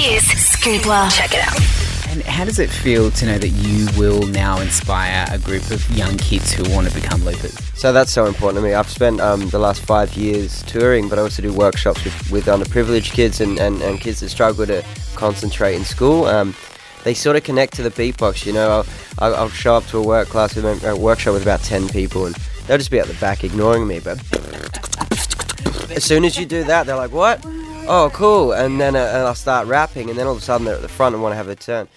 is Scoopla. Check it out. And how does it feel to know that you will now inspire a group of young kids who want to become loopers? So that's so important to me. I've spent um, the last five years touring, but I also do workshops with, with underprivileged kids and, and, and kids that struggle to concentrate in school. Um, they sort of connect to the beatbox, you know. I'll, I'll, I'll show up to a work class with a workshop with about 10 people and they'll just be at the back ignoring me, but as soon as you do that, they're like, what? Oh, cool. And then uh, and I'll start rapping, and then all of a sudden they're at the front and want to have a turn.